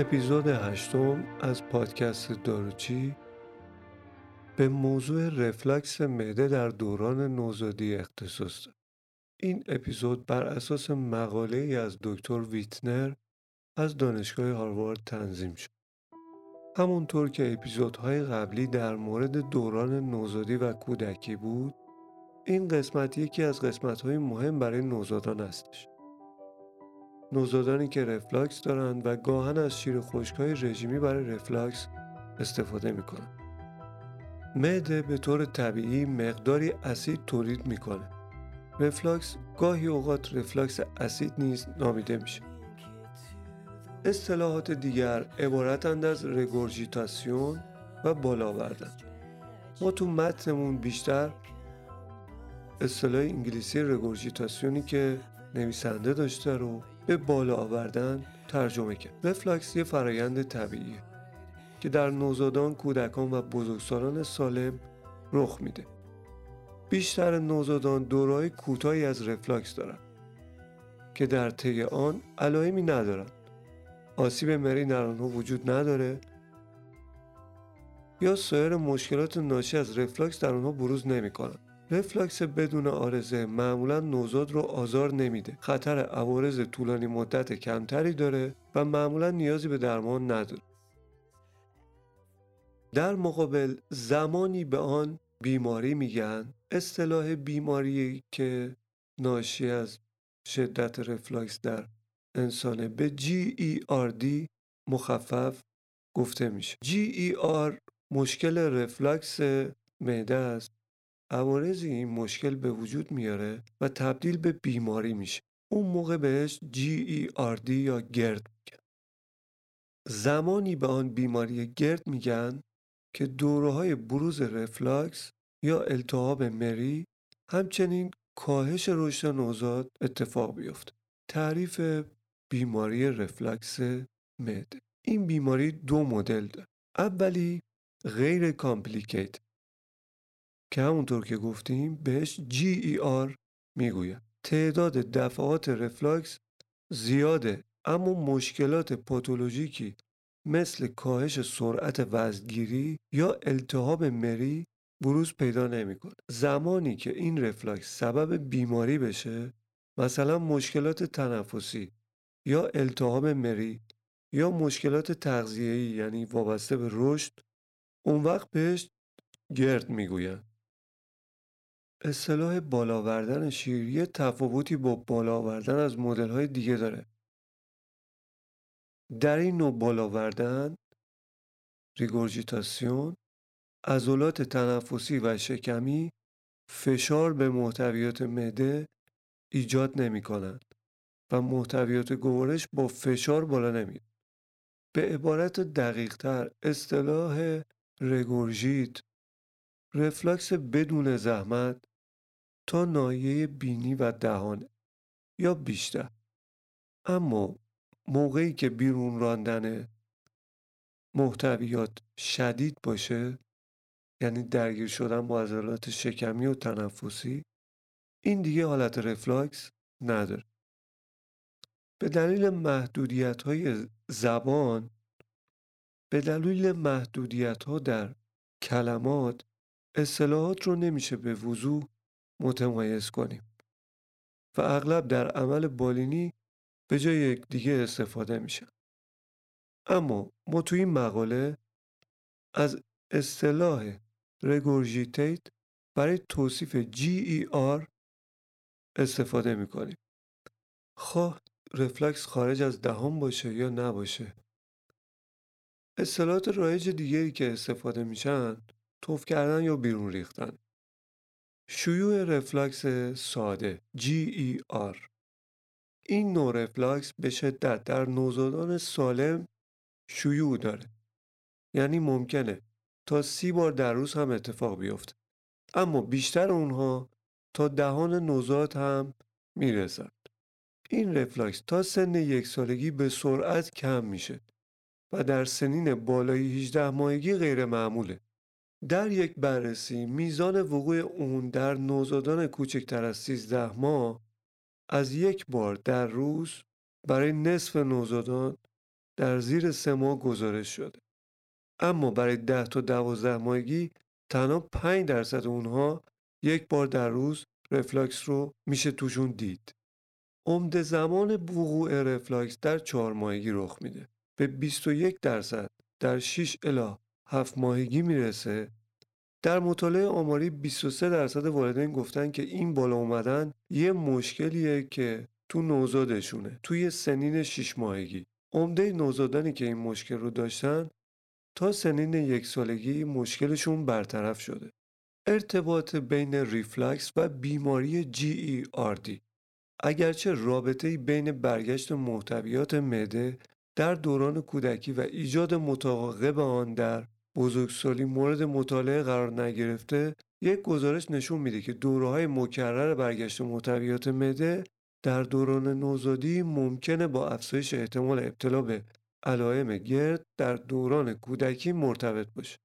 اپیزود هشتم از پادکست داروچی به موضوع رفلکس معده در دوران نوزادی اختصاص دارد. این اپیزود بر اساس مقاله ای از دکتر ویتنر از دانشگاه هاروارد تنظیم شد. همونطور که اپیزودهای قبلی در مورد دوران نوزادی و کودکی بود، این قسمت یکی از قسمتهای مهم برای نوزادان هستش. نوزادانی که رفلاکس دارند و گاهاً از شیر خشکهای رژیمی برای رفلاکس استفاده می‌کنند. معده به طور طبیعی مقداری اسید تولید می‌کنه. رفلاکس گاهی اوقات رفلاکس اسید نیز نامیده میشه. اصطلاحات دیگر عبارتند از رگورژیتاسیون و بالا آوردن. ما تو متنمون بیشتر اصطلاح انگلیسی رگورژیتاسیونی که نویسنده داشته رو به بالا آوردن ترجمه کرد. رفلاکس یه فرایند طبیعیه که در نوزادان، کودکان و بزرگسالان سالم رخ میده. بیشتر نوزادان دورای کوتاهی از رفلاکس دارند که در طی آن علائمی ندارند. آسیب مری در آنها وجود نداره یا سایر مشکلات ناشی از رفلاکس در آنها بروز نمی‌کنند. رفلاکس بدون آرزه معمولا نوزاد رو آزار نمیده. خطر عوارض طولانی مدت کمتری داره و معمولا نیازی به درمان نداره. در مقابل زمانی به آن بیماری میگن. اصطلاح بیماری که ناشی از شدت رفلاکس در انسانه به GERD مخفف گفته میشه. GER مشکل رفلاکس معده است. عوارضی این مشکل به وجود میاره و تبدیل به بیماری میشه. اون موقع بهش GERD یا گرد میگن. زمانی به آن بیماری گرد میگن که دوره های بروز رفلاکس یا التهاب مری همچنین کاهش رشد نوزاد اتفاق بیفته. تعریف بیماری رفلکس معده این بیماری دو مدل داره. اولی غیر complicated. که همونطور که گفتیم بهش GER می‌گوییم. تعداد دفعات رفلاکس زیاده اما مشکلات پاتولوژیکی مثل کاهش سرعت وزنگیری یا التهاب مری بروز پیدا نمی‌کنه زمانی که این رفلاکس سبب بیماری بشه مثلا مشکلات تنفسی یا التهاب مری یا مشکلات تغذیه‌ای یعنی وابسته به رشد اون وقت بهش گرد می‌گوین اصطلاح بالا آوردن شیر یه تفاوتی با بالا آوردن از مدل های دیگه داره در این نوع بالا آوردن ریگورژیتاسیون عضلات تنفسی و شکمی فشار به محتویات معده ایجاد نمی کنند و محتویات گوارش با فشار بالا نمیاد. به عبارت دقیق تر اصطلاح رگورژیت رفلکس بدون زحمت تا نایه بینی و دهانه یا بیشتر. اما موقعی که بیرون راندن محتویات شدید باشه یعنی درگیر شدن با عضلات شکمی و تنفسی این دیگه حالت رفلاکس نداره. به دلیل محدودیت های زبان به دلیل محدودیت ها در کلمات اصطلاحات رو نمیشه به وضوح متمایز کنیم. و اغلب در عمل بالینی به جای یک دیگه استفاده میشن اما ما توی این مقاله از اصطلاح رگورژیتیت برای توصیف GER استفاده می‌کنیم. خواه رفلکس خارج از دهان باشه یا نباشه. اصطلاحات رایج دیگری که استفاده میشن توف کردن یا بیرون ریختن. شیوع رفلکس ساده GER این نوع رفلکس به شدت در نوزادان سالم شیوع داره. یعنی ممکنه تا سی بار در روز هم اتفاق بیفته. اما بیشتر اونها تا دهان نوزاد هم می‌رسند این رفلکس تا سن یک سالگی به سرعت کم میشه و در سنین بالای 18 ماهگی غیر معموله. در یک بررسی میزان وقوع اون در نوزادان کوچکتر از 13 ماه از یک بار در روز برای نصف نوزادان در زیر سه ماه گزارش شده. اما برای ده تا دوازده ماهگی تنها 5 درصد اونها یک بار در روز رفلاکس رو میشه توشون دید. عمده زمان وقوع رفلاکس در چهار ماهگی رخ میده. به 21 درصد در 6 الا 7 ماهگی می‌رسه. در مطالعه آماری 23 درصد والدین گفتن که این بالا اومدن یه مشکلیه که تو نوزادشونه توی سنین 6 ماهگی. عمده نوزادانی که این مشکل رو داشتن تا سنین یک سالگی مشکلشون برطرف شده. ارتباط بین ریفلکس و بیماری GERD اگرچه رابطه بین برگشت محتویات معده در دوران کودکی و ایجاد متعاقب آن در بزرگسالی مورد مطالعه قرار نگرفته یک گزارش نشون میده که دوره های مکرر برگشت محتویات مده در دوران نوزادی ممکنه با افزایش احتمال ابتلا به علائم گرد در دوران کودکی مرتبط باشه.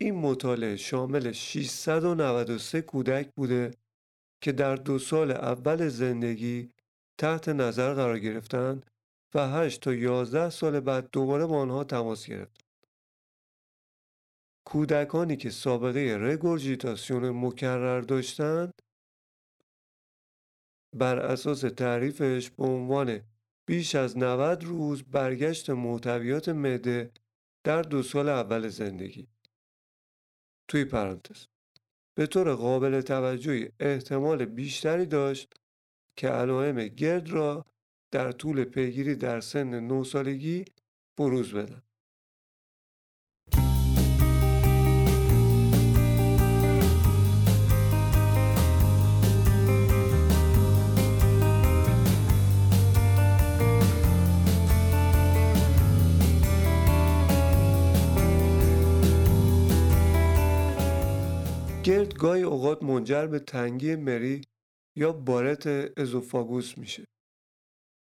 این مطالعه شامل 693 کودک بوده که در دو سال اول زندگی تحت نظر قرار گرفتن و 8 تا 11 سال بعد دوباره با آنها تماس گرفت. کودکانی که سابقه رگورژیتاسیون مکرر داشتند بر اساس تعریفش به عنوان بیش از 90 روز برگشت محتویات معده در دو سال اول زندگی توی پرانتز به طور قابل توجهی احتمال بیشتری داشت که علائم گرد را در طول پیگیری در سن 9 سالگی بروز بدن. GERD گاهی اوقات منجر به تنگی مری یا Barrett esophagus میشه.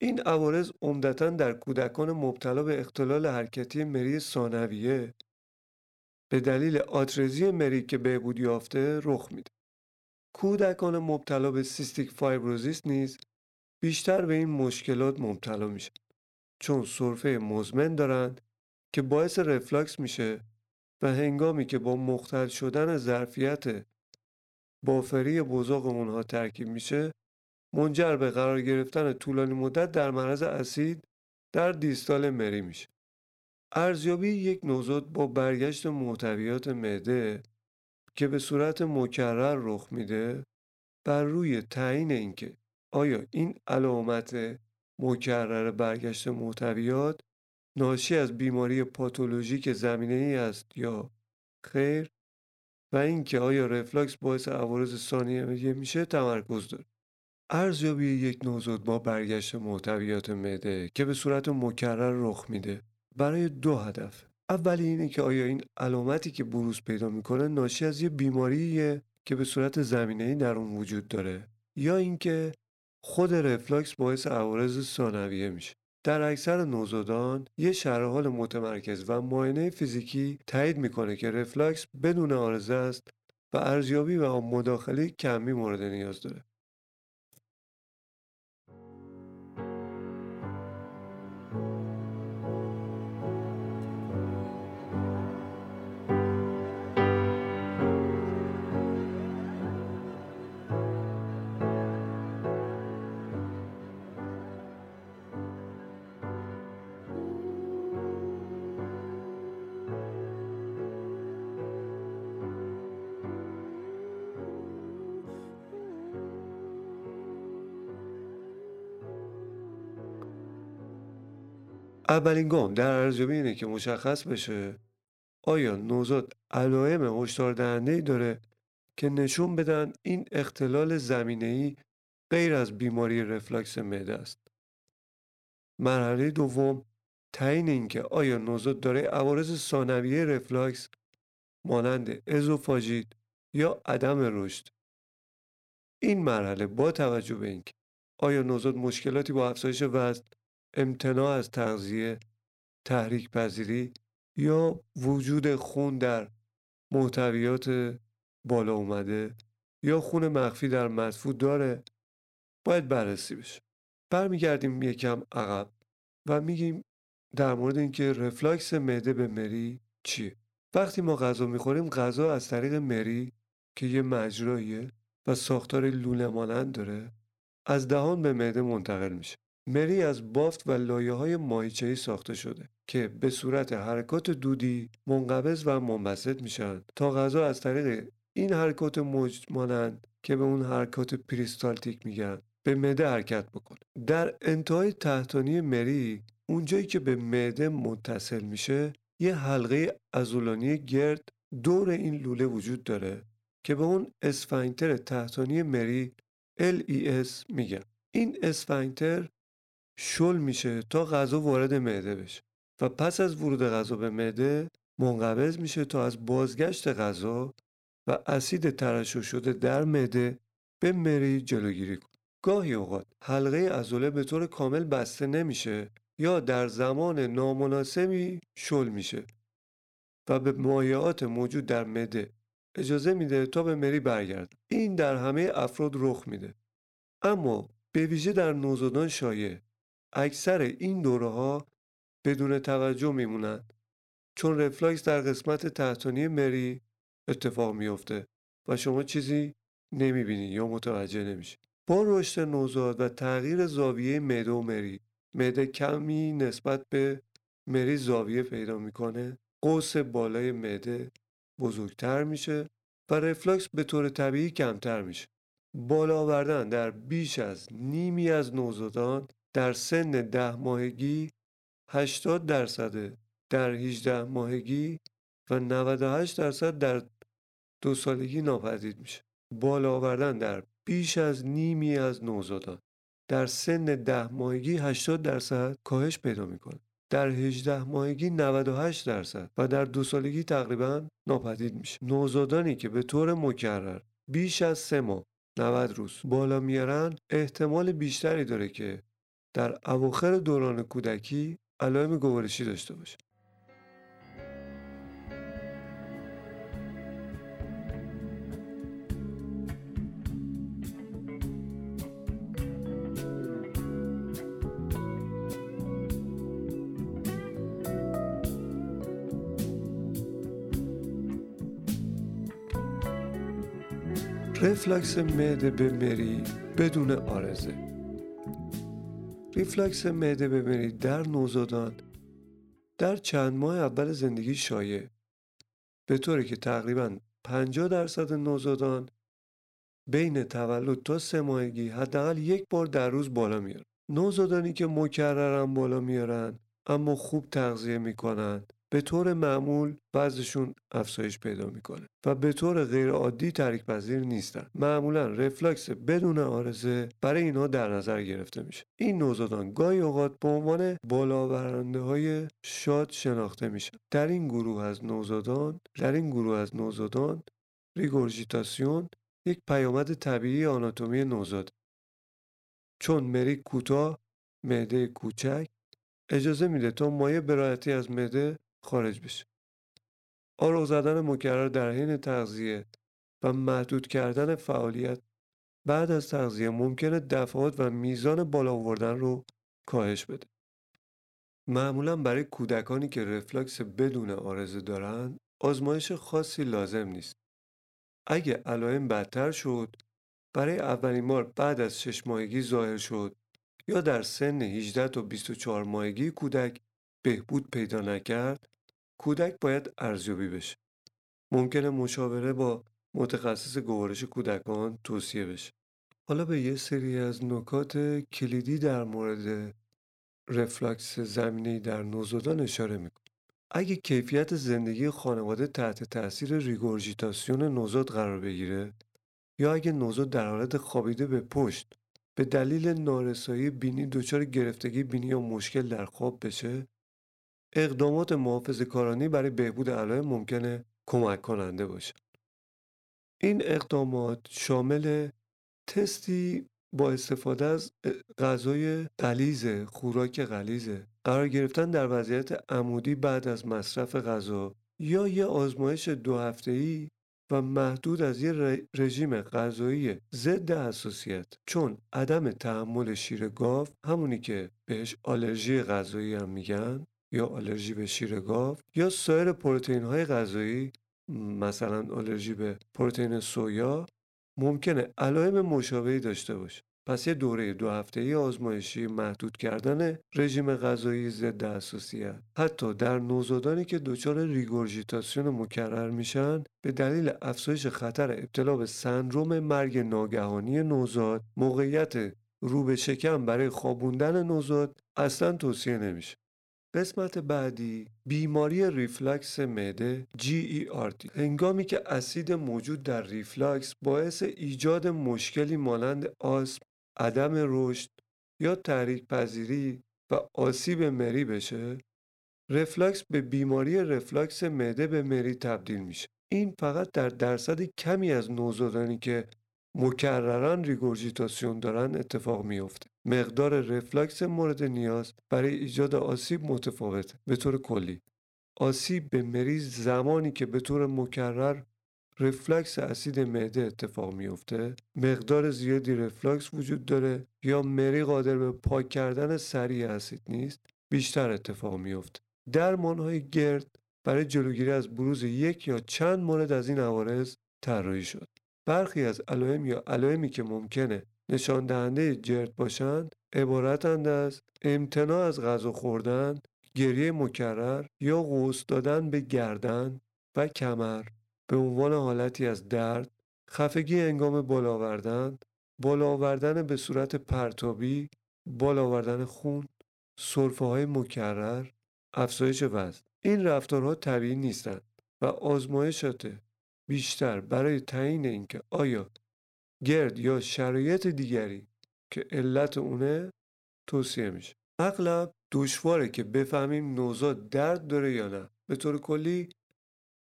این عوارض عمدتا در کودکان مبتلا به اختلال حرکتی مری ثانویه به دلیل آترزی مری که بهبود یافته رخ میده. کودکان مبتلا به cystic fibrosis نیز بیشتر به این مشکلات مبتلا میشن چون سرفه مزمن دارند که باعث رفلاکس میشه و هنگامی که با مختل شدن ظرفیت بافری بزاق اونها ترکیب میشه منجر به قرار گرفتن طولانی مدت در معرض اسید در دیستال مری میشه. ارزیابی یک نوزاد با برگشت محتویات معده که به صورت مکرر رخ میده بر روی تعیین اینکه آیا این علامت مکرر برگشت محتویات ناشی از بیماری پاتولوژیک زمینه ای است یا خیر و اینکه آیا رفلاکس باعث عوارض ثانیه میشه تمرکز داره ارزیابی یک نوزاد با برگشت محتویات معده که به صورت مکرر رخ میده برای دو هدف. اولی اینه که آیا این علامتی که بروز پیدا می‌کنه ناشی از یه بیماریه که به صورت زمینه در اون وجود داره یا اینکه خود رفلاکس باعث عوارض ثانویه میشه. در اکثر نوزادان یه شرح حال متمرکز و معاینه فیزیکی تایید می‌کنه که رفلاکس بدون آرزه است و ارزیابی و مداخله کمی مورد نیاز داره. اولین گام در ارزیابی اینه که مشخص بشه آیا نوزاد علائم هشدار دهنده داره که نشون بدن این اختلال زمینه ای غیر از بیماری رفلاکس معده است. مرحله دوم تعیین اینکه آیا نوزاد داره عوارض ثانویه رفلاکس مانند ازوفاژیت یا عدم رشد این مرحله با توجه به اینکه آیا نوزاد مشکلاتی با افزایش وزن امتناع از تغذیه، تحریک پذیری یا وجود خون در محتویات بالا اومده یا خون مخفی در مدفوع داره باید بررسی بشه. برمیگردیم یکم عقب و میگیم در مورد اینکه رفلاکس معده به مری چیه. وقتی ما غذا می‌خوریم غذا از طریق مری که یه مجراییه و ساختار لوله مانند داره از دهان به معده منتقل میشه. مری از بافت و لایه های ساخته شده که به صورت حرکات دودی منقبض و منبسط میشن تا غذا از طریق این حرکات موج مانند که به اون حرکات پریستالتیک میگن به معده حرکت بکنه در انتهای تحتانی مری اونجایی که به معده متصل میشه یه حلقه ازولانی گرد دور این لوله وجود داره که به اون اسفنکتر تحتانی مری LES میگن. این اسفنکتر شل میشه تا غذا وارد معده بشه. و پس از ورود غذا به معده منقبض میشه تا از بازگشت غذا و اسید ترشح شده در معده به مری جلوگیری کنه. گاهی اوقات حلقه عضله به طور کامل بسته نمیشه یا در زمان نامناسبی شل میشه و به مایعات موجود در مده اجازه میده تا به مری برگرد این در همه افراد رخ میده. اما به ویژه در نوزادان شایع اکثر این دوره ها بدون توجه میمونند چون رفلاکس در قسمت تحتانی مری اتفاق میفته و شما چیزی نمی‌بینید یا متوجه نمیشه با رشد نوزاد و تغییر زاویه معده و مری معده کمی نسبت به مری زاویه پیدا می‌کنه قوس بالای معده بزرگتر میشه و رفلاکس به طور طبیعی کمتر میشه. بالا آوردن در بیش از نیمی از نوزادان در سن ده ماهگی 80 درصد در 18 ماهگی و 98 درصد در دو سالگی ناپدید میشه. بالا آوردن در بیش از نیمی از نوزادان. در سن ده ماهگی 80 درصد کاهش پیدا می‌کنه. در 18 ماهگی 98 درصد و در دو سالگی تقریبا ناپدید میشه. نوزادانی که به طور مکرر بیش از سه ماه 90 روز بالا میارن احتمال بیشتری داره که در اواخر دوران کودکی علائم گوارشی داشته باشه رفلکس معده به مری بدون آرزه. ریفلکس معده مری در نوزادان در چند ماه اول زندگی شایع. به طوری که تقریبا 50 درصد نوزادان بین تولد تا سه ماهگی حداقل یک بار در روز بالا میارن. نوزادانی که مکررن بالا میارن اما خوب تغذیه می‌کنن. به طور معمول بعضشون افزایش پیدا می‌کنه و به طور غیر عادی ترک پذیر نیستن. معمولا رفلکس بدون آرزه برای اینها در نظر گرفته میشه. این نوزادان گاهی اوقات به عنوان بالاورنده های شاد شناخته میشن. در این گروه از نوزادان در این گروه از نوزادان ریگورژیتاسیون یک پیامد طبیعی آناتومی نوزاد. چون مری کوتاه معده کوچک اجازه میده تا مایع برایتی از معده خارج بشه آروغ زدن مکرر در حین تغذیه و محدود کردن فعالیت بعد از تغذیه ممکنه دفعات و میزان بالا آوردن رو کاهش بده. معمولا برای کودکانی که رفلکس بدون آرزه دارن آزمایش خاصی لازم نیست. اگه علائم بدتر شد برای اولین بار بعد از شش ماهگی ظاهر شد یا در سن 18 تا 24 ماهگی کودک بهبود پیدا نکرد کودک باید ارزیابی بشه. ممکنه مشاوره با متخصص گوارش کودکان توصیه بشه. حالا به یه سری از نکات کلیدی در مورد رفلکس زمینی در نوزادان اشاره می‌کنم. اگه کیفیت زندگی خانواده تحت تاثیر ریگورژیتاسیون نوزاد قرار بگیره یا اگه نوزاد در حالت خوابیده به پشت به دلیل نارسایی بینی دچار گرفتگی بینی یا مشکل در خواب بشه اقدامات محافظ کارانی برای بهبود علائم ممکنه کمک کننده باشه. این اقدامات شامل تستی با استفاده از غذای غلیظ خوراک غلیظه قرار گرفتن در وضعیت عمودی بعد از مصرف غذا یا یه آزمایش دو هفته‌ای و محدود از یه رژیم غذایی ضد حساسیت چون عدم تحمل شیر گاو همونی که بهش آلرژی غذایی هم میگن یا آلرژی به شیر گاو یا سایر پروتئین های غذایی مثلا آلرژی به پروتئین سویا ممکنه علائم مشابهی داشته باشه. پس یه دوره دو هفته ای آزمایشی محدود کردن رژیم غذایی ضد حساسیت. حتی در نوزادانی که دچار ریگورژیتاسیون مکرر میشن به دلیل افزایش خطر ابتلا به سندروم مرگ ناگهانی نوزاد موقعیت رو به شکم برای خوابوندن نوزاد اصلا توصیه نمیشه. قسمت بعدی بیماری ریفلکس معده GERD هنگامی که اسید موجود در ریفلکس باعث ایجاد مشکلی مانند آسم عدم رشد یا تحریک پذیری و آسیب مری بشه رفلاکس به بیماری رفلاکس معده به مری تبدیل میشه. این فقط در درصد کمی از نوزادانی که مکرراً ریگورژیتاسیون دارن اتفاق میافته. مقدار رفلاکس مورد نیاز برای ایجاد آسیب متفاوته به طور کلی. آسیب به مریض زمانی که به طور مکرر رفلکس اسید معده اتفاق میفته مقدار زیادی رفلکس وجود داره یا مری قادر به پاک کردن سریع اسید نیست بیشتر اتفاق میفته درمان های گرد برای جلوگیری از بروز یک یا چند مورد از این عوارض طراحی شد. برخی از علائم یا علائمی که ممکنه نشان دهنده جرد باشند عبارتند از امتناع از غذا خوردن گریه مکرر یا قوس دادن به گردن و کمر. به عنوان حالتی از درد خفگی آوردن بالا آوردن به صورت پرتابی بالا آوردن خون سرفه های مکرر افزایش وزن. این رفتارها طبیعی نیستند و آزمایشات بیشتر برای تعیین اینکه آیا گرد یا شرایط دیگری که علت اونه توصیه میشه. اغلب دشواره که بفهمیم نوزاد درد داره یا نه. به طور کلی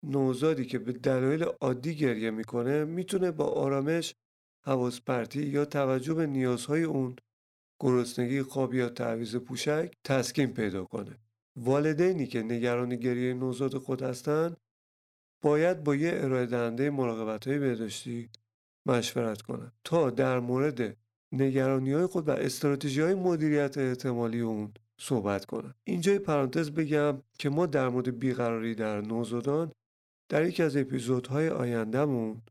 نوزادی که به دلایل عادی گریه می‌کنه می‌تونه با آرامش حواس پرتی یا توجه به نیازهای اون گرسنگی خواب یا تعویز پوشک تسکین پیدا کنه. والدینی که نگران گریه نوزاد خود هستند باید با یه ارائه دهنده مراقبت های بهداشتی مشورت کنند تا در مورد نگرانی های خود و استراتژی های مدیریت احتمالی اون صحبت کنند اینجای پرانتز بگم که ما در مورد بیقراری در نوزادان در یکی از اپیزودهای آیندهمون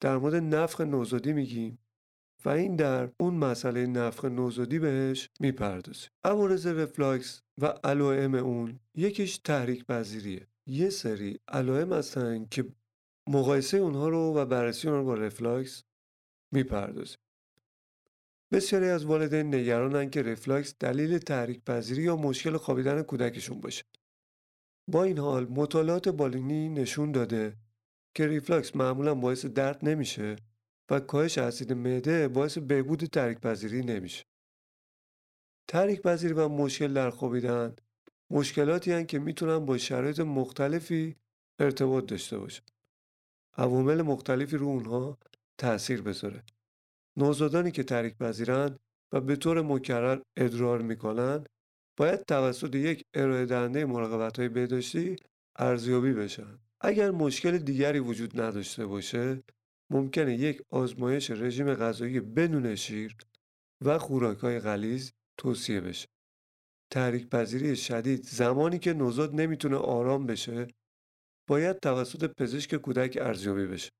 در مورد نفخ نوزادی میگیم و این در اون مسئله نفخ نوزادی بهش می‌پردازیم. عوارض رفلاکس و علائم اون یکیش تحریک پذیریه یه سری علائم هستن که مقایسه اونها رو و بررسی اونها رو با رفلاکس می‌پردازیم بسیاری از والدین نگرانن که رفلاکس دلیل تحریک پذیری یا مشکل خوابیدن کودکشون باشه با این حال مطالعات بالینی نشون داده که ریفلاکس معمولا باعث درد نمیشه و کاهش اسید معده باعث بهبود تحریک پذیری نمیشه. تحریک پذیری و مشکل در خوابیدن مشکلاتی هستند که می‌تونن با شرایط مختلفی ارتباط داشته باشن. عوامل مختلفی رو اونها تاثیر بذاره. نوزادانی که تحریک پذیرن و به طور مکرر ادرار می‌کنن باید توسط یک ارائه دهنده مراقبت های بهداشتی ارزیابی بشن اگر مشکل دیگری وجود نداشته باشه ممکنه یک آزمایش رژیم غذایی بدون شیر و خوراک های غلیظ توصیه بشه تحریک پذیری شدید. زمانی که نوزاد نمی‌تونه آرام بشه باید توسط پزشک کودک ارزیابی بشه.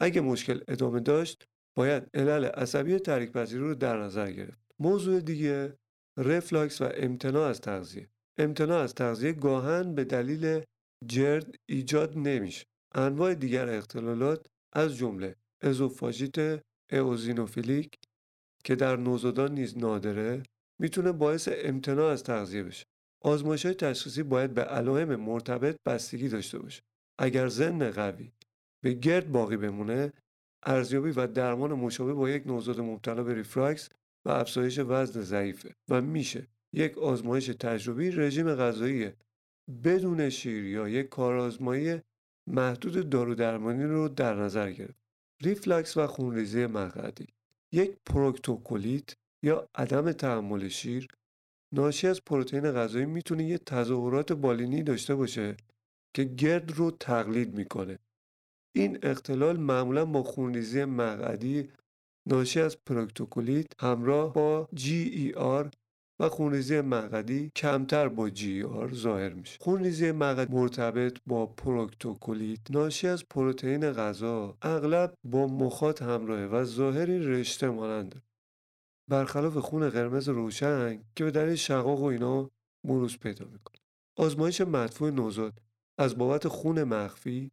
اگه مشکل ادامه داشت باید علل عصبی تحریک پذیری رو در نظر گرفت. موضوع دیگه رفلاکس و امتناع از تغذیه. امتناع از تغذیه گاهن به دلیل جرد ایجاد نمیشه. انواع دیگر اختلالات از جمله ازوفاژیت اوزینوفیلیک که در نوزادان نیز نادره می‌تونه باعث امتناع از تغذیه بشه. آزمایش های تشخیصی باید به علائم مرتبط بستگی داشته باشه. اگر زن قوی به گرد باقی بمونه ارزیابی و درمان مشابه با یک نوزاد مبتلا به ریفراکس و افزایش وزن ضعیفه و میشه. یک آزمایش تجربی رژیم غذایی بدون شیر یا یک کارآزمایی محدود دارو درمانی رو در نظر گرفت. ریفلکس و خونریزی مقعدی. یک پروکتوکولیت یا عدم تحمل شیر ناشی از پروتئین غذایی می‌تونه یه تظاهرات بالینی داشته باشه که GERD رو تقلید می‌کنه. این اختلال معمولا با خونریزی مقعدی ناشی از پروکتوکولیت همراه با GER و خونریزی مقدی کمتر با جی آر ظاهر میشه خونریزی مقدی مرتبط با پروکتوکولیت ناشی از پروتئین غذا اغلب با مخاط همراهه و ظاهری رشته مانند برخلاف خون قرمز روشن که به دلیل شقاق و اینا بروز پیدا می‌کنه. آزمایش مدفوع نوزاد از بابت خون مخفی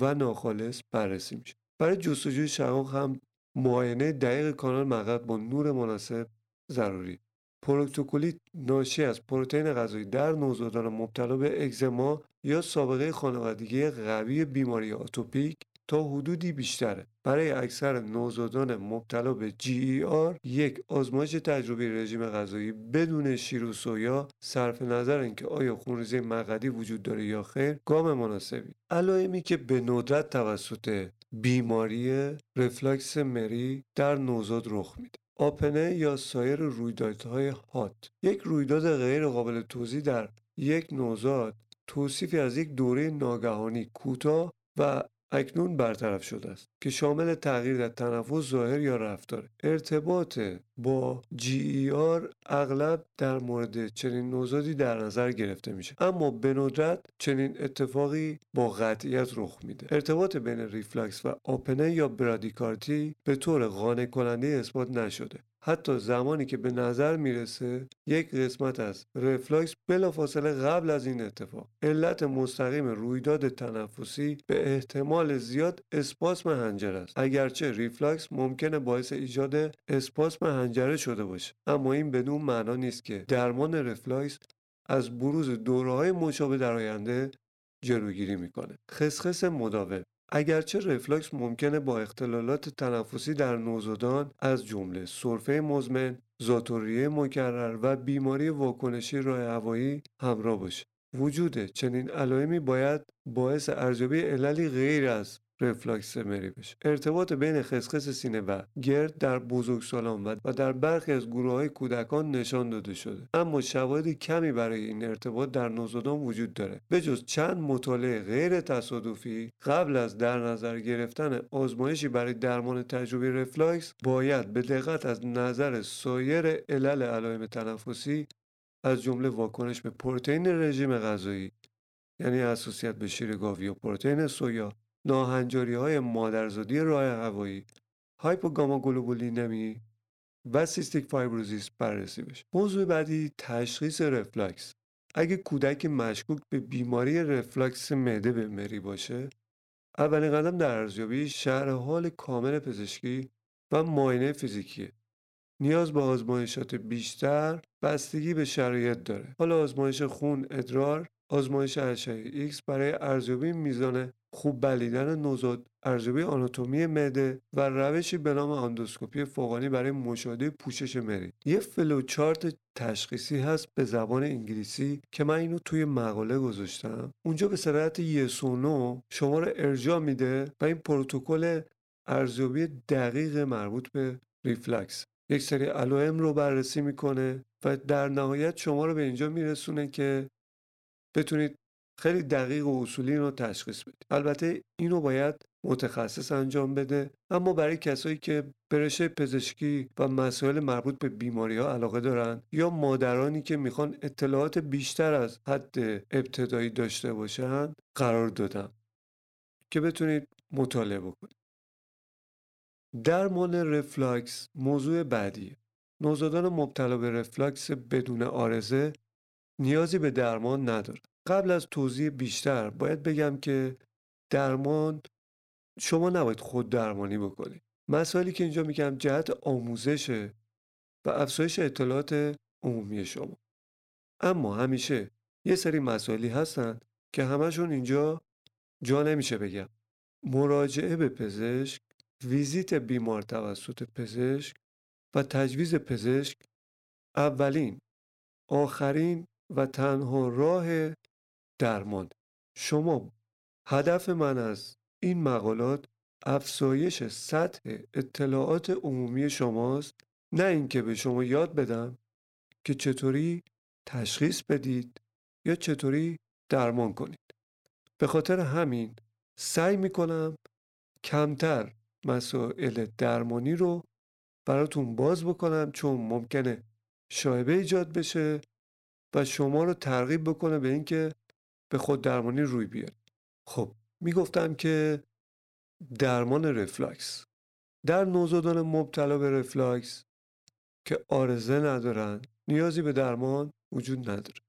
و ناخالص بررسی میشه. برای جستجوی شقاق هم معاینه دقیق کانال مقعد با نور مناسب ضروری. پروکتوکولیت ناشی از پروتئین غذایی در نوزادان مبتلا به اگزما یا سابقه خانوادگی قوی بیماری آتوپیک تا حدودی بیشتره. برای اکثر نوزادان مبتلا به GER یک آزمایش تجربی رژیم غذایی بدون شیر و سویا صرف نظر اینکه آیا خونریزی مقعدی وجود داره یا خیر گام مناسبی. علائمی که به ندرت توسط بیماری رفلاکس مری در نوزاد رخ میده. آپنه یا سایر رویدادهای حاد. یک رویداد غیر قابل توضیح در یک نوزاد توصیفی از یک دوره ناگهانی کوتاه و اکنون برطرف شده است که شامل تغییر در تنفس ظاهر یا رفتار. ارتباط با GER اغلب در مورد چنین نوزادی در نظر گرفته میشه. اما به ندرت چنین اتفاقی با قطعیت رخ میده. ارتباط بین ریفلکس و آپنه یا برادیکارتی به طور قانع کننده اثبات نشده. حتی زمانی که به نظر می‌رسه یک قسمت از رفلاکس بلافاصله قبل از این اتفاق علت مستقیم رویداد تنفسی به احتمال زیاد اسپاسم هنجره است. اگرچه ریفلاکس ممکنه باعث ایجاد اسپاسم هنجره شده باشه اما این بدان معنا نیست که درمان رفلاکس از بروز دوره های مشابه در آینده جلوگیری می‌کنه. خس‌خس مداوم اگرچه رفلاکس ممکنه با اختلالات تنفسی در نوزادان از جمله سرفه مزمن، ذات‌الریه مکرر و بیماری واکنشی راه هوایی همراه باشه. وجود چنین علائمی باید باعث ارزیابی عللی غیر از رفلاکس مری بشه. ارتباط بین خسخس سینه و گرد در بزرگسالان و در برخی از گروه های کودکان نشان داده شده. اما شواهد کمی برای این ارتباط در نوزادان وجود داره. جز چند مطالعه غیر تصادفی قبل از در نظر گرفتن آزمایشی برای درمان تجربه رفلاکس باید به دقت از نظر سایر علل علائم تنفسی از جمله واکنش به پروتئین رژیم غذایی یعنی حساسیت به شیر گاوی و پروتئین سویا ناهنجاری های مادرزادی راه هوایی هایپوگاماگلوبولینمی و cystic fibrosis بررسی بشه. موضوع بعدی تشخیص رفلکس اگه کودک مشکوک به بیماری رفلکس معده به مری باشه اولین قدم در ارزیابی شرح حال کامل پزشکی و معاینه فیزیکیه. نیاز به آزمایشات بیشتر بستگی به شرایط داره. حالا آزمایش خون ادرار آزمایش اشعه ایکس برای ارزیابی میزان خوب بلعیدن نوزاد ارزیابی آناتومی معده و روشی به نام آندوسکوپی فوقانی برای مشاهده پوشش مری یه فلوچارت تشخیصی هست به زبان انگلیسی که من اینو توی مقاله گذاشتم. اونجا به صورت yes و no شما رو ارجاع میده و این پروتکل ارزیابی دقیق مربوط به ریفلکس. یک سری علائم رو بررسی می‌کنه و در نهایت شما رو به اینجا میرسونه که بتونید خیلی دقیق و اصولی رو تشخیص بدید البته اینو باید متخصص انجام بده اما برای کسایی که به رشته پزشکی و مسائل مربوط به بیماری ها علاقه دارن یا مادرانی که می‌خوان اطلاعات بیشتر از حد ابتدایی داشته باشن قرار دادم که بتونید مطالعه بکنید. درمان رفلاکس موضوع بعدی. نوزادان مبتلا به رفلاکس بدون آرزه نیازی به درمان نداره قبل از توضیح بیشتر باید بگم که درمان شما نباید خود درمانی بکنید مسائلی که اینجا میگم جهت آموزش و افزایش اطلاعات عمومی شما. اما همیشه یه سری مسائلی هستن که همشون اینجا جا نمیشه بگم. مراجعه به پزشک ویزیت بیمار توسط پزشک و تجویز پزشک اولین آخرین و تنها راه درمان شما هدف من از این مقالات افزایش سطح اطلاعات عمومی شماست نه اینکه به شما یاد بدم که چطوری تشخیص بدید یا چطوری درمان کنید. به خاطر همین سعی می‌کنم کمتر مسائل درمانی رو براتون باز بکنم چون ممکنه شایبه ایجاد بشه و شما رو ترغیب بکنه به اینکه به خود درمانی روی بیاد خب می‌گفتم که درمان رفلاکس. در نوزادان مبتلا به رفلاکس که آرزه ندارن نیازی به درمان وجود نداره.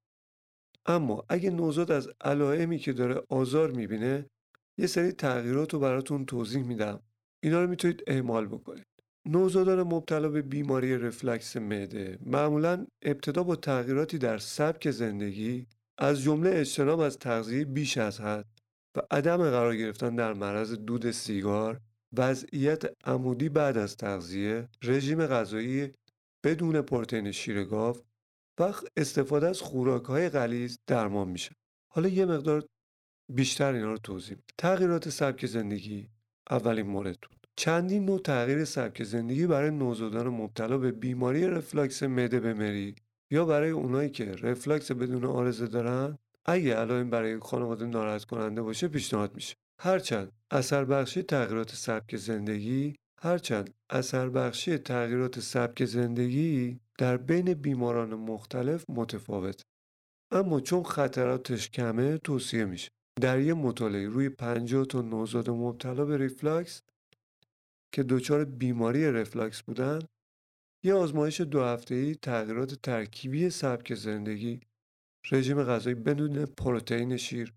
اما اگه نوزاد از علائمی که داره آزار می‌بینه یه سری تغییرات رو براتون توضیح میدم. اینا رو می‌تونید اعمال بکنید. نوزادان مبتلا به بیماری رفلکس معده معمولا ابتدا با تغییراتی در سبک زندگی از جمله اجتناب از تغذیه بیش از حد و عدم قرار گرفتن در معرض دود سیگار وضعیت عمودی بعد از تغذیه رژیم غذایی بدون پروتئین شیر گاو و استفاده از خوراک های غلیظ درمان میشه. حالا یه مقدار بیشتر اینا رو توضیح تغییرات سبک زندگی اولین مورد. بود چندین نوع تغییر سبک زندگی برای نوزادان مبتلا به بیماری رفلاکس معده بمری یا برای اونایی که رفلاکس بدون آرزه دارن اگه علائم برای خانواده ناراحت کننده باشه پیشنهاد میشه. هرچند اثر بخشی تغییرات سبک زندگی هرچند اثر بخشی تغییرات سبک زندگی در بین بیماران مختلف متفاوت. اما چون خطراتش کمه توصیه میشه. در یه مطالعه روی 50 تا نوزاد مبتلا به ریفلاکس که دچار بیماری رفلاکس بودن یه آزمایش دو هفته‌ای تغییرات ترکیبی سبک زندگی. رژیم غذایی بدون پروتئین شیر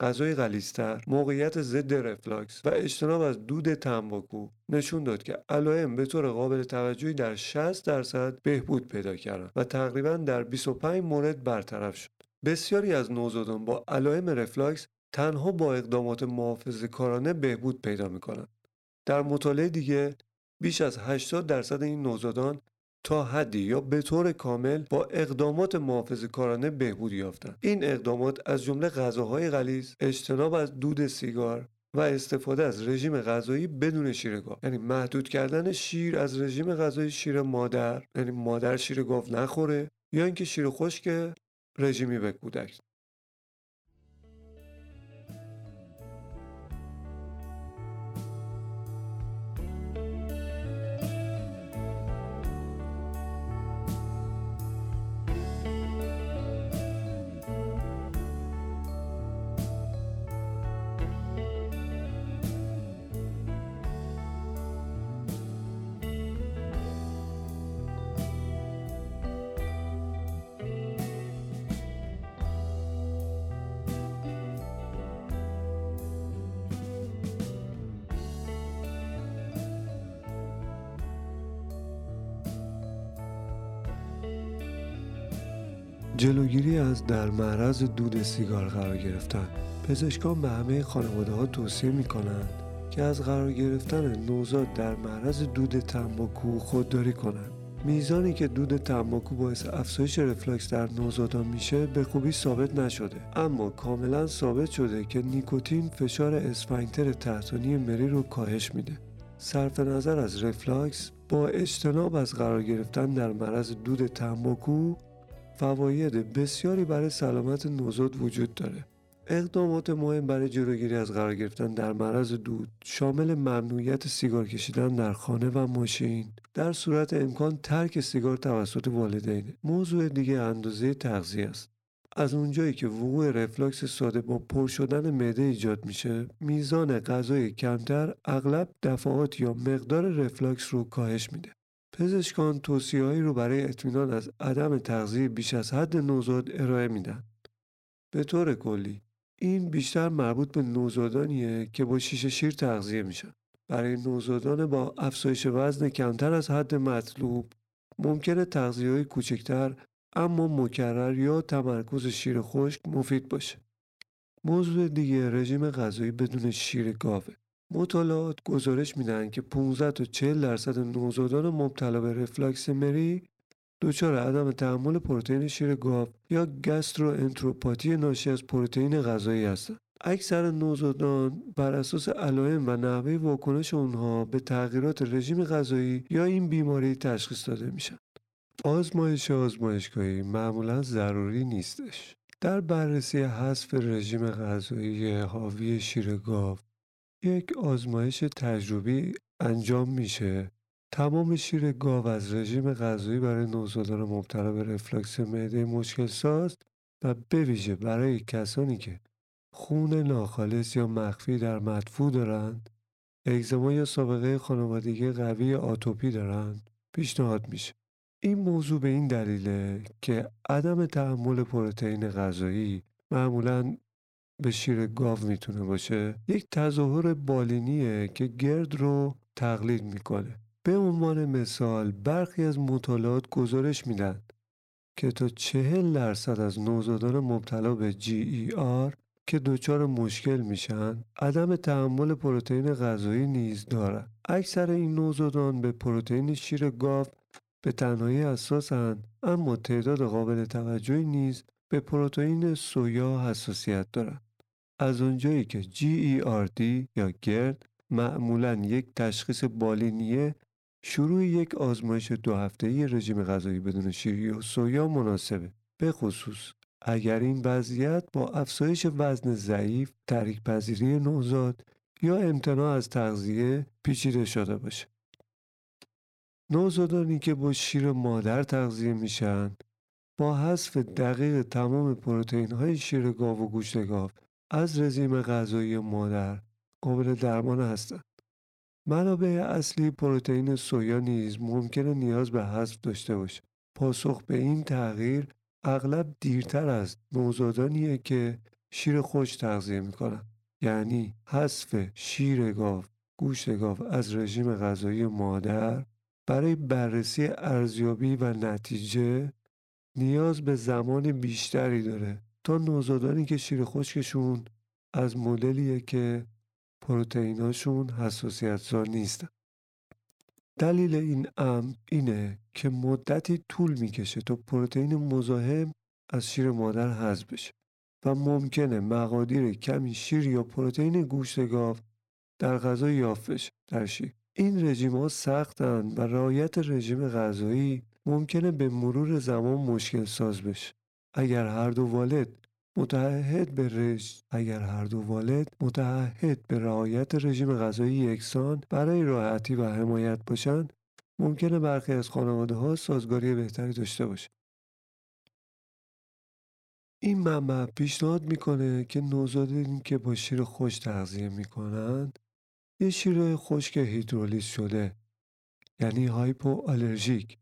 غذای غلیظتر موقعیت ضد رفلاکس و اجتناب از دود تنباکو نشون داد که علائم به طور قابل توجهی در 60 درصد بهبود پیدا کردند و تقریبا در 25 مورد برطرف شد. بسیاری از نوزادان با علائم رفلاکس تنها با اقدامات محافظه کارانه بهبود پیدا می‌کنند. در مطالعه دیگه بیش از 80 درصد این نوزادان تا حدی یا به طور کامل با اقدامات محافظ کارانه بهبود یافتند. این اقدامات از جمله غذاهای غلیظ اجتناب از دود سیگار و استفاده از رژیم غذایی بدون شیر گاو یعنی محدود کردن شیر از رژیم غذایی شیر مادر یعنی مادر شیر گاو نخوره یا اینکه شیر خشک رژیمی به کودک. جلوگیری از در معرض دود سیگار قرار گرفتن. پزشکان به همه خانواده ها توصیه می کنند که از قرار گرفتن نوزاد در معرض دود تنباکو خودداری کنند. میزانی که دود تنباکو باعث افزایش رفلکس در نوزادان میشه به خوبی ثابت نشده. اما کاملا ثابت شده که نیکوتین فشار اسفنکتر تحتانی مری رو کاهش میده. صرف نظر از رفلاکس با اجتناب از قرار گرفتن در معرض دود تنباکو فواید بسیاری برای سلامت نوزاد وجود داره. اقدامات مهم برای جلوگیری از قرار گرفتن در معرض دود شامل ممنوعیت سیگار کشیدن در خانه و ماشین. در صورت امکان ترک سیگار توسط والدین. موضوع دیگه اندازه تغذیه است. از اونجایی که وقوع رفلاکس ساده با پر شدن معده ایجاد میشه میزان غذای کمتر اغلب دفعات یا مقدار رفلاکس رو کاهش میده. پزشکان توصیههایی رو برای اطمینان از عدم تغذیه بیش از حد نوزاد ارائه میدن. به طور کلی این بیشتر مربوط به نوزادانیه که با شیشه شیر تغذیه میشن. برای نوزادان با افزایش وزن کمتر از حد مطلوب ممکنه تغذیه های کوچکتر اما مکرر یا تمرکز شیر خشک مفید باشه. موضوع دیگه رژیم غذایی بدون شیر گاوه. مطالعات گزارش میدن که 15 تا 40 درصد نوزادان مبتلا به رفلاکس مری دچار عدم تحمل پروتئین شیر گاو یا گسترو انتروپاتی ناشی از پروتئین غذایی هستند. اکثر نوزادان بر اساس علائم و نحوه واکنش اونها به تغییرات رژیم غذایی یا این بیماری تشخیص داده میشن. آزمایش آزمایشگاهی معمولا ضروری نیستش. در بررسی حذف رژیم غذایی حاوی شیر گاو یک آزمایش تجربی انجام میشه. تمام شیر گاو از رژیم غذایی برای نوزادان مبتلا به رفلاکس معده مشکل ساز و بویژه برای کسانی که خون ناخالص یا مخفی در مدفوع دارند اگزما یا سابقه خانوادگی قوی آتوپی دارند پیشنهاد میشه. این موضوع به این دلیله که عدم تحمل پروتئین غذایی معمولا به شیر گاو می‌تونه باشه. یک تظاهر بالینیه که گرد رو تقلید می‌کنه. به عنوان مثال برخی از مطالعات گزارش میدن که تا چهل درصد از نوزادان مبتلا به GER که دچار مشکل میشن عدم تحمل پروتئین غذایی نیز دارند اکثر این نوزادان به پروتئین شیر گاو به تنهایی اساسند اما تعداد قابل توجهی نیز به پروتئین سویا حساسیت دارند از اونجایی که GERD یا گرد معمولا یک تشخیص بالینیه شروع یک آزمایش دو هفته رژیم غذایی بدون شیری و سویا مناسبه به خصوص اگر این وضعیت با افزایش وزن ضعیف، تحریک پذیری نوزاد یا امتناع از تغذیه پیچیده شده باشه. نوزادانی که با شیر مادر تغذیه میشن با حذف دقیق تمام پروتئین های شیر گاو و گوشت گاو از رژیم غذایی مادر قابل درمان هستند. منابع اصلی پروتئین سویا نیز ممکنه نیاز به حذف داشته باشه. پاسخ به این تغییر اغلب دیرتر از نوزادانیه که شیر خوش تغذیه می‌کنن یعنی حذف شیر گاو گوشت گاو از رژیم غذایی مادر برای بررسی ارزیابی و نتیجه نیاز به زمان بیشتری داره تا نوزادانی که شیر خشکشون از مدلیه که پروتئیناشون حساسیت زا نیستن دلیل این امر اینه که مدتی طول می‌کشه تا پروتئین مزاحم از شیر مادر حذف بشه و ممکنه مقادیر کمی شیر یا پروتئین گوشت گاو در غذا یافت بشه در شیر. این رژیم ها سختند و رعایت رژیم غذایی ممکنه به مرور زمان مشکل ساز بشه. اگر هر دو والد متعهد به رژ اگر هر دو والد متعهد به رعایت رژیم غذایی یکسان برای راحتی و حمایت باشند ممکنه برخی از خانواده ها سازگاری بهتری داشته باشه این منبع پیشنهاد می‌کنه که نوزادانی که با شیر خوش تغذیه می‌کنند یه شیر خشک هیدرولیز شده یعنی هایپو آلرژیک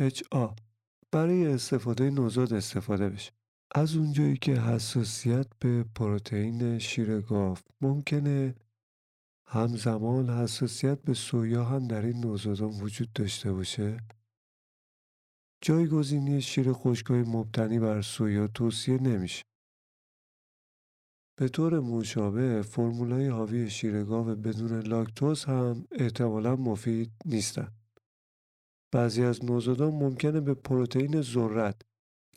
HA برای استفاده نوزاد استفاده بشه. از اونجایی که حساسیت به پروتئین شیر گاو ممکنه همزمان حساسیت به سویا هم در این نوزادان وجود داشته باشه. جایگزینی شیر خشکای مبتنی بر سویا توصیه نمیشه. به طور مشابه فرمولای حاوی شیر گاو بدون لاکتوز هم احتمالا مفید نیستن. بعضی از نوزادان ممکنه به پروتئین ذرت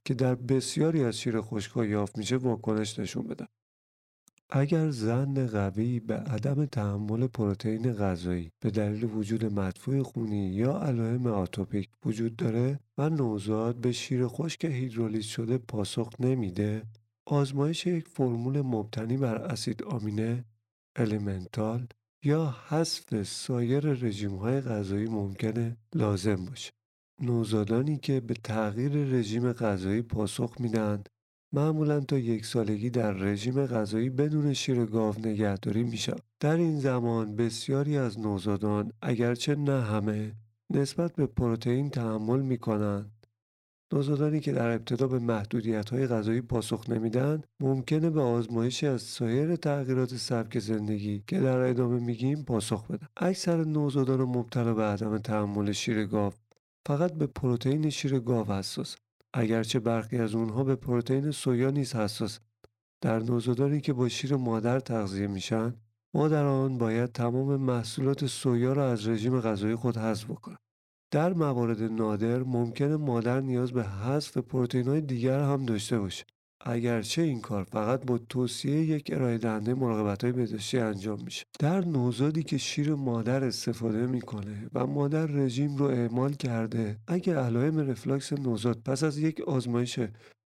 که در بسیاری از شیر خشک‌ها یافت میشه واکنش نشون بدن. اگر زن قوی به عدم تحمل پروتئین غذایی به دلیل وجود مدفوع خونی یا علائم آتوپیک وجود داره و نوزاد به شیر خشک هیدرولیز شده پاسخ نمیده آزمایش یک فرمول مبتنی بر اسید آمینه الیمنتال یا حذف سایر رژیم‌های غذایی ممکنه لازم باشه. نوزادانی که به تغییر رژیم غذایی پاسخ میدن معمولا تا یک سالگی در رژیم غذایی بدون شیر گاو نگهداری میشن در این زمان بسیاری از نوزادان اگرچه نه همه نسبت به پروتئین تحمل می‌کنند. نوزادانی که در ابتدا به محدودیت های غذایی پاسخ نمیدن ممکنه به آزمایشی از سایر تغییرات سبک زندگی که در ادامه میگیم پاسخ بدن. اکثر نوزادان مبتلا به عدم تحمل شیر گاو فقط به پروتئین شیر گاو حساس اگرچه برخی از اونها به پروتئین سویا نیز حساس. در نوزادانی که با شیر مادر تغذیه میشن مادران باید تمام محصولات سویا را از رژیم غذایی خود حذف بکنند در موارد نادر ممکنه مادر نیاز به حذف پروتئین های دیگر هم داشته باشه. اگرچه این کار فقط با توصیه یک ارائه دهنده مراقبت های بهداشتی انجام میشه. در نوزادی که شیر مادر استفاده می‌کنه و مادر رژیم رو اعمال کرده اگر علائم رفلاکس نوزاد پس از یک آزمایش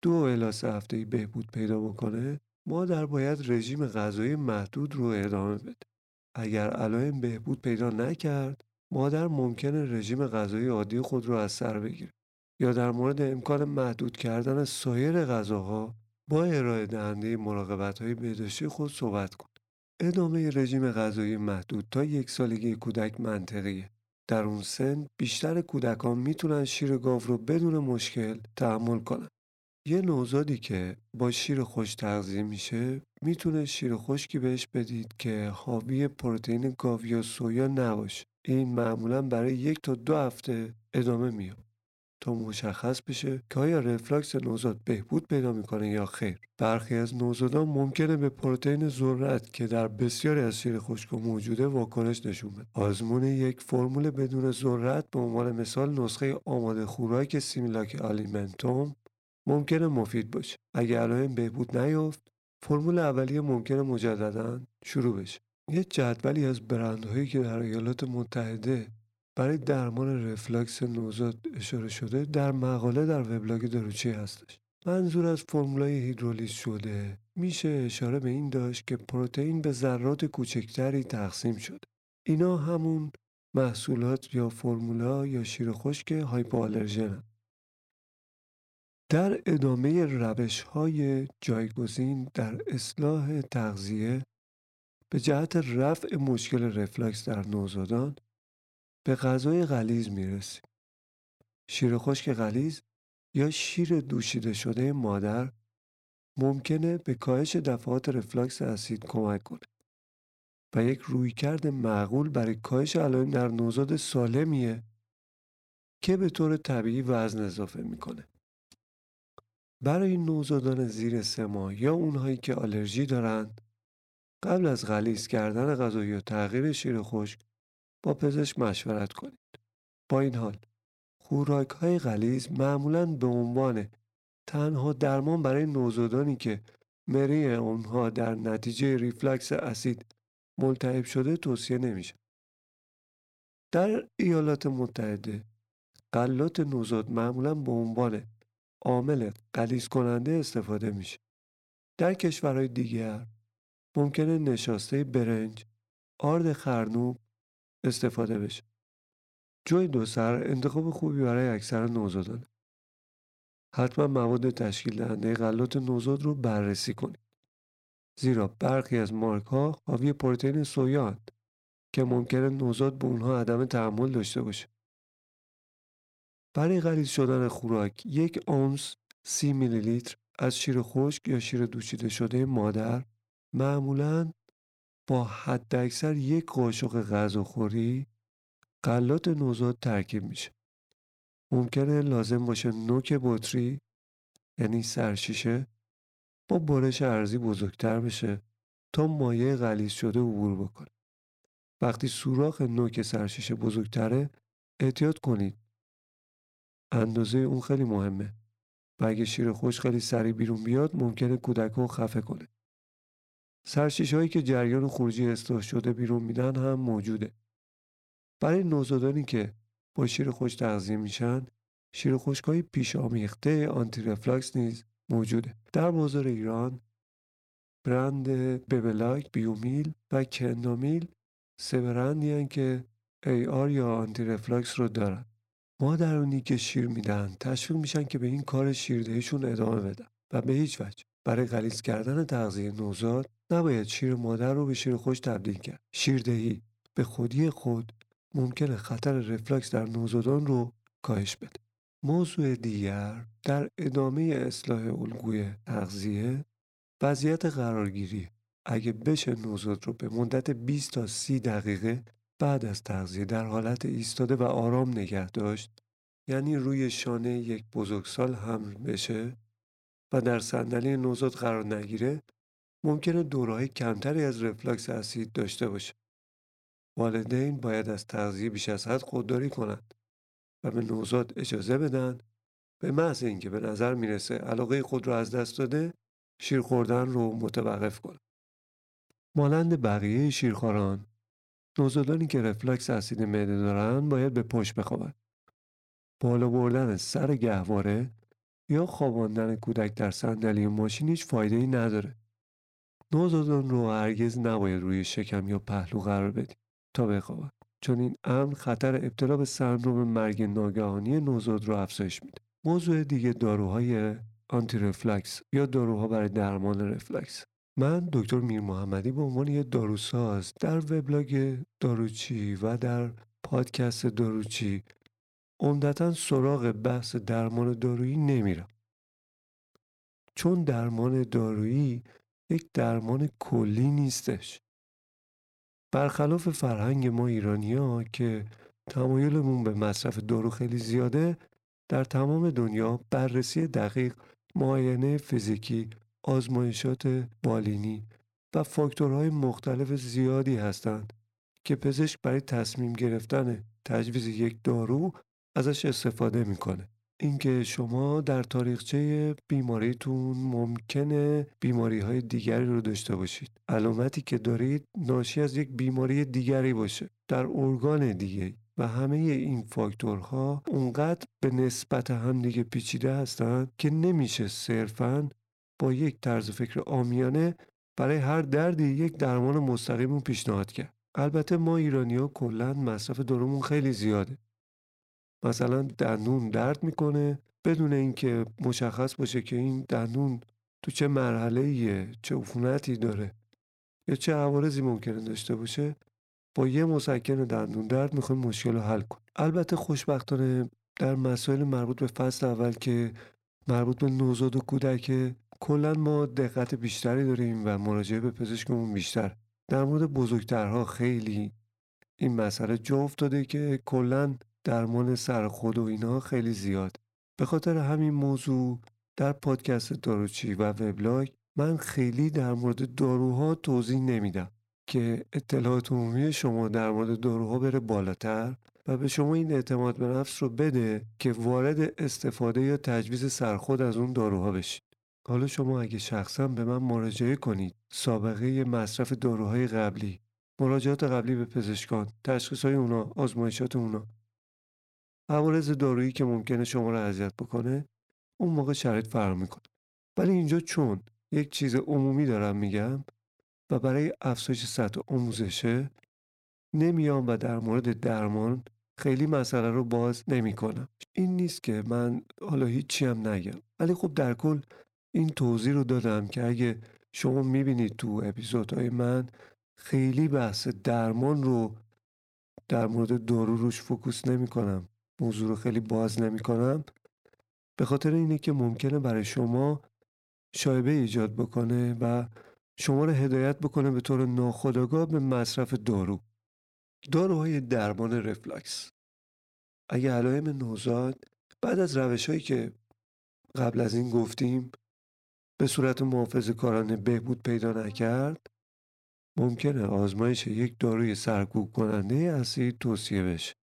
دو الی سه هفته بهبود پیدا بکنه مادر باید رژیم غذایی محدود رو ادامه بده. اگر علائم بهبود پیدا نکرد مادر ممکنه رژیم غذایی عادی خود رو از سر بگیره یا در مورد امکان محدود کردن سایر غذاها با ارائه دهنده مراقبت های بهداشتی خود صحبت کن. ادامه رژیم غذایی محدود تا یک سالگی کودک منطقیه. در اون سن بیشتر کودکان می‌تونن شیر گاو رو بدون مشکل تحمل کنن. یه نوزادی که با شیر خوش تغذیه میشه می‌تونه شیر خشکی بهش بدید که حاوی پروتئین گاو یا سویا نباشه. این معمولا برای یک تا دو هفته ادامه میاد. تا مشخص بشه که آیا رفلاکس نوزاد بهبود پیدا می‌کنه یا خیر. برخی از نوزادان ممکنه به پروتئین ذرت که در بسیاری از شیر خشک موجوده واکنش نشون بده. آزمون یک فرمول بدون ذرت به عنوان مثال نسخه آماده خوراک Similac Alimentum ممکنه مفید باشه. اگر علائم بهبود نیافت فرمول اولیه ممکنه مجددا شروع بشه. یه جدولی از برندهایی که در ایالات متحده برای درمان رفلاکس نوزاد اشاره شده در مقاله در وبلاگ داروچی هستش. منظور از فرمولای هیدرولیز شده. میشه اشاره به این داشت که پروتئین به ذرات کوچکتری تقسیم شده. اینا همون محصولات یا فرمولا یا شیر خشک hypoallergen در ادامه روش های جایگزین در اصلاح تغذیه به جهت رفع مشکل رفلاکس در نوزادان به غذای غلیز می‌رسیم. شیر خشک غلیز یا شیر دوشیده شده مادر ممکنه به کاهش دفعات رفلاکس اسید کمک کنه و یک رویکرد معقول برای کاهش علائم در نوزاد سالمیه که به طور طبیعی وزن اضافه می‌کنه. برای نوزادان زیر سه ماه یا اونهایی که آلرژی دارند قبل از غلیز کردن غذا یا تغییر شیر خشک با پزشک مشورت کنید. با این حال خوراک های غلیز معمولا به عنوان تنها درمان برای نوزادانی که مری اونها در نتیجه ریفلکس اسید ملتهب شده توصیه نمیشه. در ایالات متحده غلات نوزاد معمولا به عنوان عامل غلیظ کننده استفاده میشه. در کشورهای دیگر ممکنه نشاسته برنج، آرد خرنوب استفاده بشه. جوی دو سر انتخاب خوبی برای اکثر نوزادانه. حتما مواد تشکیل دهنده غلات نوزاد رو بررسی کنید. زیرا برخی از مارک ها حاوی پروتئین سویا که ممکنه نوزاد به اونها عدم تحمل داشته باشه. برای غلیظ شدن خوراک یک اونس سی میلی لیتر از شیر خشک یا شیر دوشیده شده مادر معمولا با حداکثر یک قاشق غذاخوری غلات نوزاد ترکیب میشه. ممکنه لازم باشه نوک بطری یعنی سرشیشه با برش ارزی بزرگتر بشه تا مایع غلیظ شده عبور بکنه. وقتی سوراخ نوک سرشیشه بزرگتره احتیاط کنید. اندازه اون خیلی مهمه و اگه شیر خوش خیلی سریع بیرون بیاد ممکنه کودک خفه کنه. سرشیش هایی که جریان خروجی اصلاح شده بیرون میدن هم موجوده. برای نوزادانی که با شیر خوش تغذیه میشن شیر های پیش آمیخته آنتی رفلاکس نیز موجوده. در بازار ایران برند ببلاک، بیومیل و کندامیل سه برندی که ای آر یا آنتی رفلاکس رو دارن. مادرانی که شیر میدن تشویق میشن که به این کار شیردهیشون ادامه بدن و به هیچ وجه برای غلیظ کردن تغذیه نوزاد نباید شیر مادر رو به شیر خوش تبدیل کرد. شیردهی به خودی خود ممکنه خطر رفلکس در نوزادان رو کاهش بده. موضوع دیگر در ادامه اصلاح الگوی تغذیه وضعیت قرارگیری اگه بشه نوزاد رو به مدت 20 تا 30 دقیقه بعد از تغذیه در حالت ایستاده و آرام نگه داشت یعنی روی شانه یک بزرگسال حمل بشه و در صندلی نوزاد قرار نگیره ممکنه دورهای کمتری از رفلاکس اسید داشته باشه. والدین باید از تغذیه بیش از حد خودداری کنند و به نوزاد اجازه بدن به محض اینکه به نظر می‌رسه علاقه خود را از دست داده شیر خوردن رو متوقف کنند. مانند بقیه شیرخواران نوزادانی که رفلکس اسید معده دارن باید به پشت بخوابند. بالا بردن سر گهواره یا خواباندن کودک در صندلی ماشین هیچ فایده ای نداره. نوزادان رو هرگز نباید روی شکم یا پهلو قرار بدیم تا بخوابن. چون این امر خطر ابتلا به سندروم مرگ ناگهانی نوزاد رو افزایش میده. موضوع دیگه داروهای آنتی رفلکس یا داروها برای درمان رفلکس من دکتر میر محمدی به عنوان یه داروساز در وبلاگ داروچی و در پادکست داروچی عمدتا سراغ بحث درمان دارویی نمیرم. چون درمان دارویی یک درمان کلی نیستش. برخلاف فرهنگ ما ایرانی ها که تمایلمون به مصرف دارو خیلی زیاده در تمام دنیا بررسی دقیق معاینه فیزیکی آزمایشات بالینی و فاکتورهای مختلف زیادی هستند که پزشک برای تصمیم گرفتن تجویز یک دارو ازش استفاده می‌کنه. اینکه شما در تاریخچه بیماریتون ممکنه بیماری های دیگری رو داشته باشید. علامتی که دارید ناشی از یک بیماری دیگری باشه. در ارگان دیگه. و همه این فاکتورها اونقدر به نسبت هم دیگه پیچیده هستند که نمیشه صرفا با یک طرز فکر آمیانه برای هر دردی یک درمان مستقیم پیشنهاد کرد. البته ما ایرانی ها کلا مصرف دارومون خیلی زیاده. مثلا دندون درد می‌کنه بدون اینکه مشخص باشه که این دندون تو چه مرحله ایه چه عفونتی داره یا چه عوارضی ممکنه داشته باشه با یه مسکن دندون درد می‌خوایم مشکل رو حل کنیم البته خوشبختانه در مسائل مربوط به فصل اول که مربوط به نوزاد و کودک کلا ما دقت بیشتری داریم و مراجعه به پزشکمون بیشتر. در مورد بزرگترها خیلی این مسئله جا افتاده که کلا درمان سرخود و اینا خیلی زیاد. به خاطر همین موضوع در پادکست داروچی و وبلاگ من خیلی در مورد داروها توضیح نمیدم که اطلاعات عمومی شما در مورد داروها بره بالاتر و به شما این اعتماد به نفس رو بده که وارد استفاده یا تجویز سرخود از اون داروها بشید. حالا شما اگه شخصا به من مراجعه کنید سابقه مصرف داروهای قبلی مراجعات قبلی به پزشکان تشخیص های اونا آزمایشات اونا عوارض دارویی که ممکنه شما رو اذیت بکنه اون موقع شرایط فرق می‌کنه. ولی اینجا چون یک چیز عمومی دارم میگم و برای افزایش سطح آموزشه نمیام و در مورد درمان خیلی مسئله رو باز نمی‌کنم. این نیست که من حالا هیچی هم نگم. ولی خب در کل این توضیح رو دادم که اگه شما می‌بینید تو اپیزودهای من خیلی بحث درمان رو در مورد دارو روش فکوس نمی کنم موضوع رو خیلی باز نمی کنم به خاطر اینه که ممکنه برای شما شایبه ایجاد بکنه و شما رو هدایت بکنه به طور ناخودآگاه به مصرف دارو. داروهای درمان رفلکس اگه علائم نوزاد بعد از روش هایی که قبل از این گفتیم به صورت محافظ کارانه بهبود پیدا نکرد ممکنه آزمایش یک داروی سرکوب کننده اسید توصیه بشه.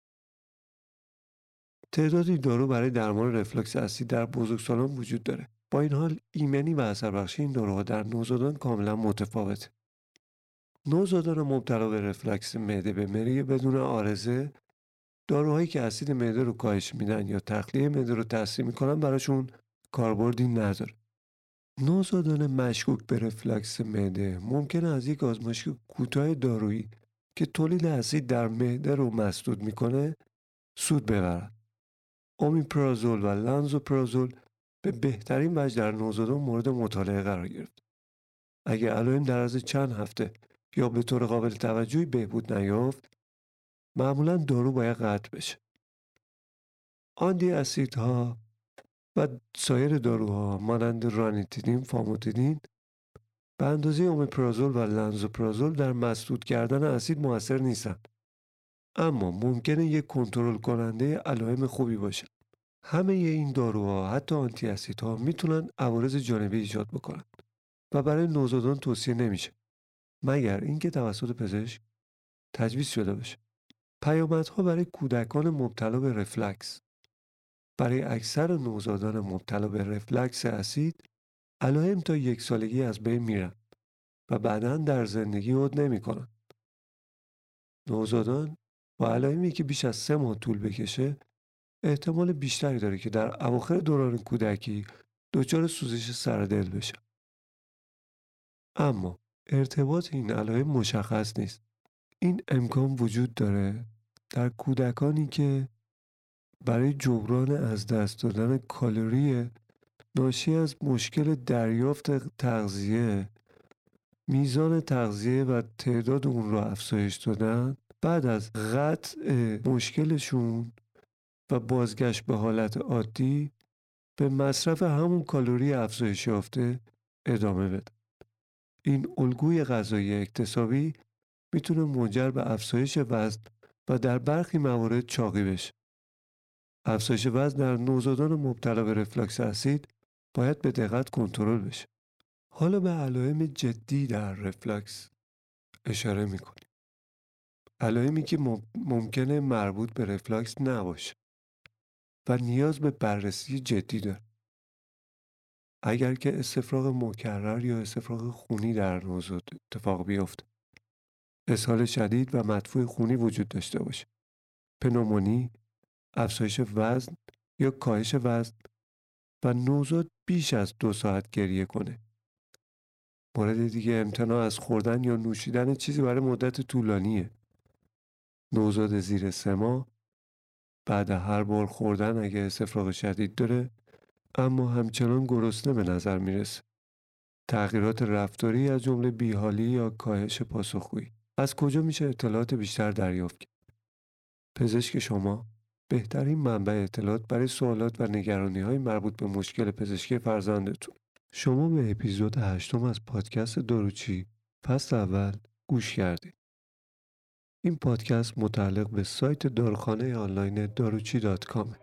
تعدادی دارو برای درمان رفلکس اسید در بزرگسالان وجود داره. با این حال ایمنی و اثر بخشی این داروها در نوزادان کاملا متفاوته. نوزادان مبتلا به رفلکس معده به مری بدون آرزه داروهایی که اسید معده رو کاهش میدن یا تخلیه معده رو تاثیر می‌کنن براشون کاربردی نداره. نوزادان مشکوک به رفلکس معده ممکنه از یک آزمایش کوتاه دارویی که تولید اسید در معده رو مسدود می‌کنه سود ببرن. اومیپرازول و لانزوپرازول به بهترین وجه در نوزادان مورد مطالعه قرار گرفت. اگر علائم در از چند هفته یا به طور قابل توجهی بهبود نیافت معمولا دارو باید قطع بشه. آندی اسیدها و سایر داروها مانند رانیتیدین فاموتیدین به اندازه اومپرازول و لنزوپرازول در مسدود کردن اسید موثر نیستند اما ممکنه یک کنترل کننده علائم خوبی باشه. همه این داروها حتی آنتی اسیدها می‌تونن عوارض جانبی ایجاد بکنن و برای نوزادان توصیه نمیشه. مگر اینکه توسط پزشک تجویز شده باشه پیامدها برای کودکان مبتلا به رفلکس. برای اکثر نوزادان مبتلا به رفلکس اسید علائم تا یک سالگی از بین میرن و بعدا در زندگی عود نمی‌کنن. نوزادان با علائمی که بیش از سه ماه طول بکشه احتمال بیشتری داره که در اواخر دوران کودکی دچار سوزش سر دل بشه. اما ارتباط این علائم مشخص نیست. این امکان وجود داره در کودکانی که برای جبران از دست دادن کالری ناشی از مشکل دریافت تغذیه میزان تغذیه و تعداد اون را افزایش دادن بعد از قطع مشکلشون و بازگشت به حالت عادی به مصرف همون کالری افزایش یافته ادامه بده. این الگوی غذایی اکتسابی می‌تونه منجر به افزایش وزن و در برخی موارد چاقی بشه. افزایش وزن در نوزادان مبتلا به رفلاکس اسید باید به دقت کنترل بشه. حالا به علائم جدی در رفلاکس اشاره می‌کنیم. علائمی که ممکنه مربوط به رفلاکس نباشه. و نیاز به بررسی جدی داره. اگر که استفراغ مکرر یا استفراغ خونی در نوزاد اتفاق بیفته اسهال شدید و مدفوع خونی وجود داشته باشه. پنومونی افزایش وزن یا کاهش وزن و نوزاد بیش از دو ساعت گریه کنه. مورد دیگه امتناع از خوردن یا نوشیدن چیزی برای مدت طولانیه. نوزاد زیر سه ماه بعد هر بار خوردن اگه استفراغ شدید داره اما همچنان گرسنه به نظر می‌رسه. تغییرات رفتاری از جمله بیحالی یا کاهش پاسخگویی. از کجا میشه اطلاعات بیشتر دریافت کرد؟ پزشک شما بهترین منبع اطلاعات برای سوالات و نگرانی های مربوط به مشکل پزشکی فرزندتون. شما به اپیزود هشتم از پادکست داروچی پس اول گوش کردید. این پادکست متعلق به سایت داروخانه آنلاین داروچی دات کامه.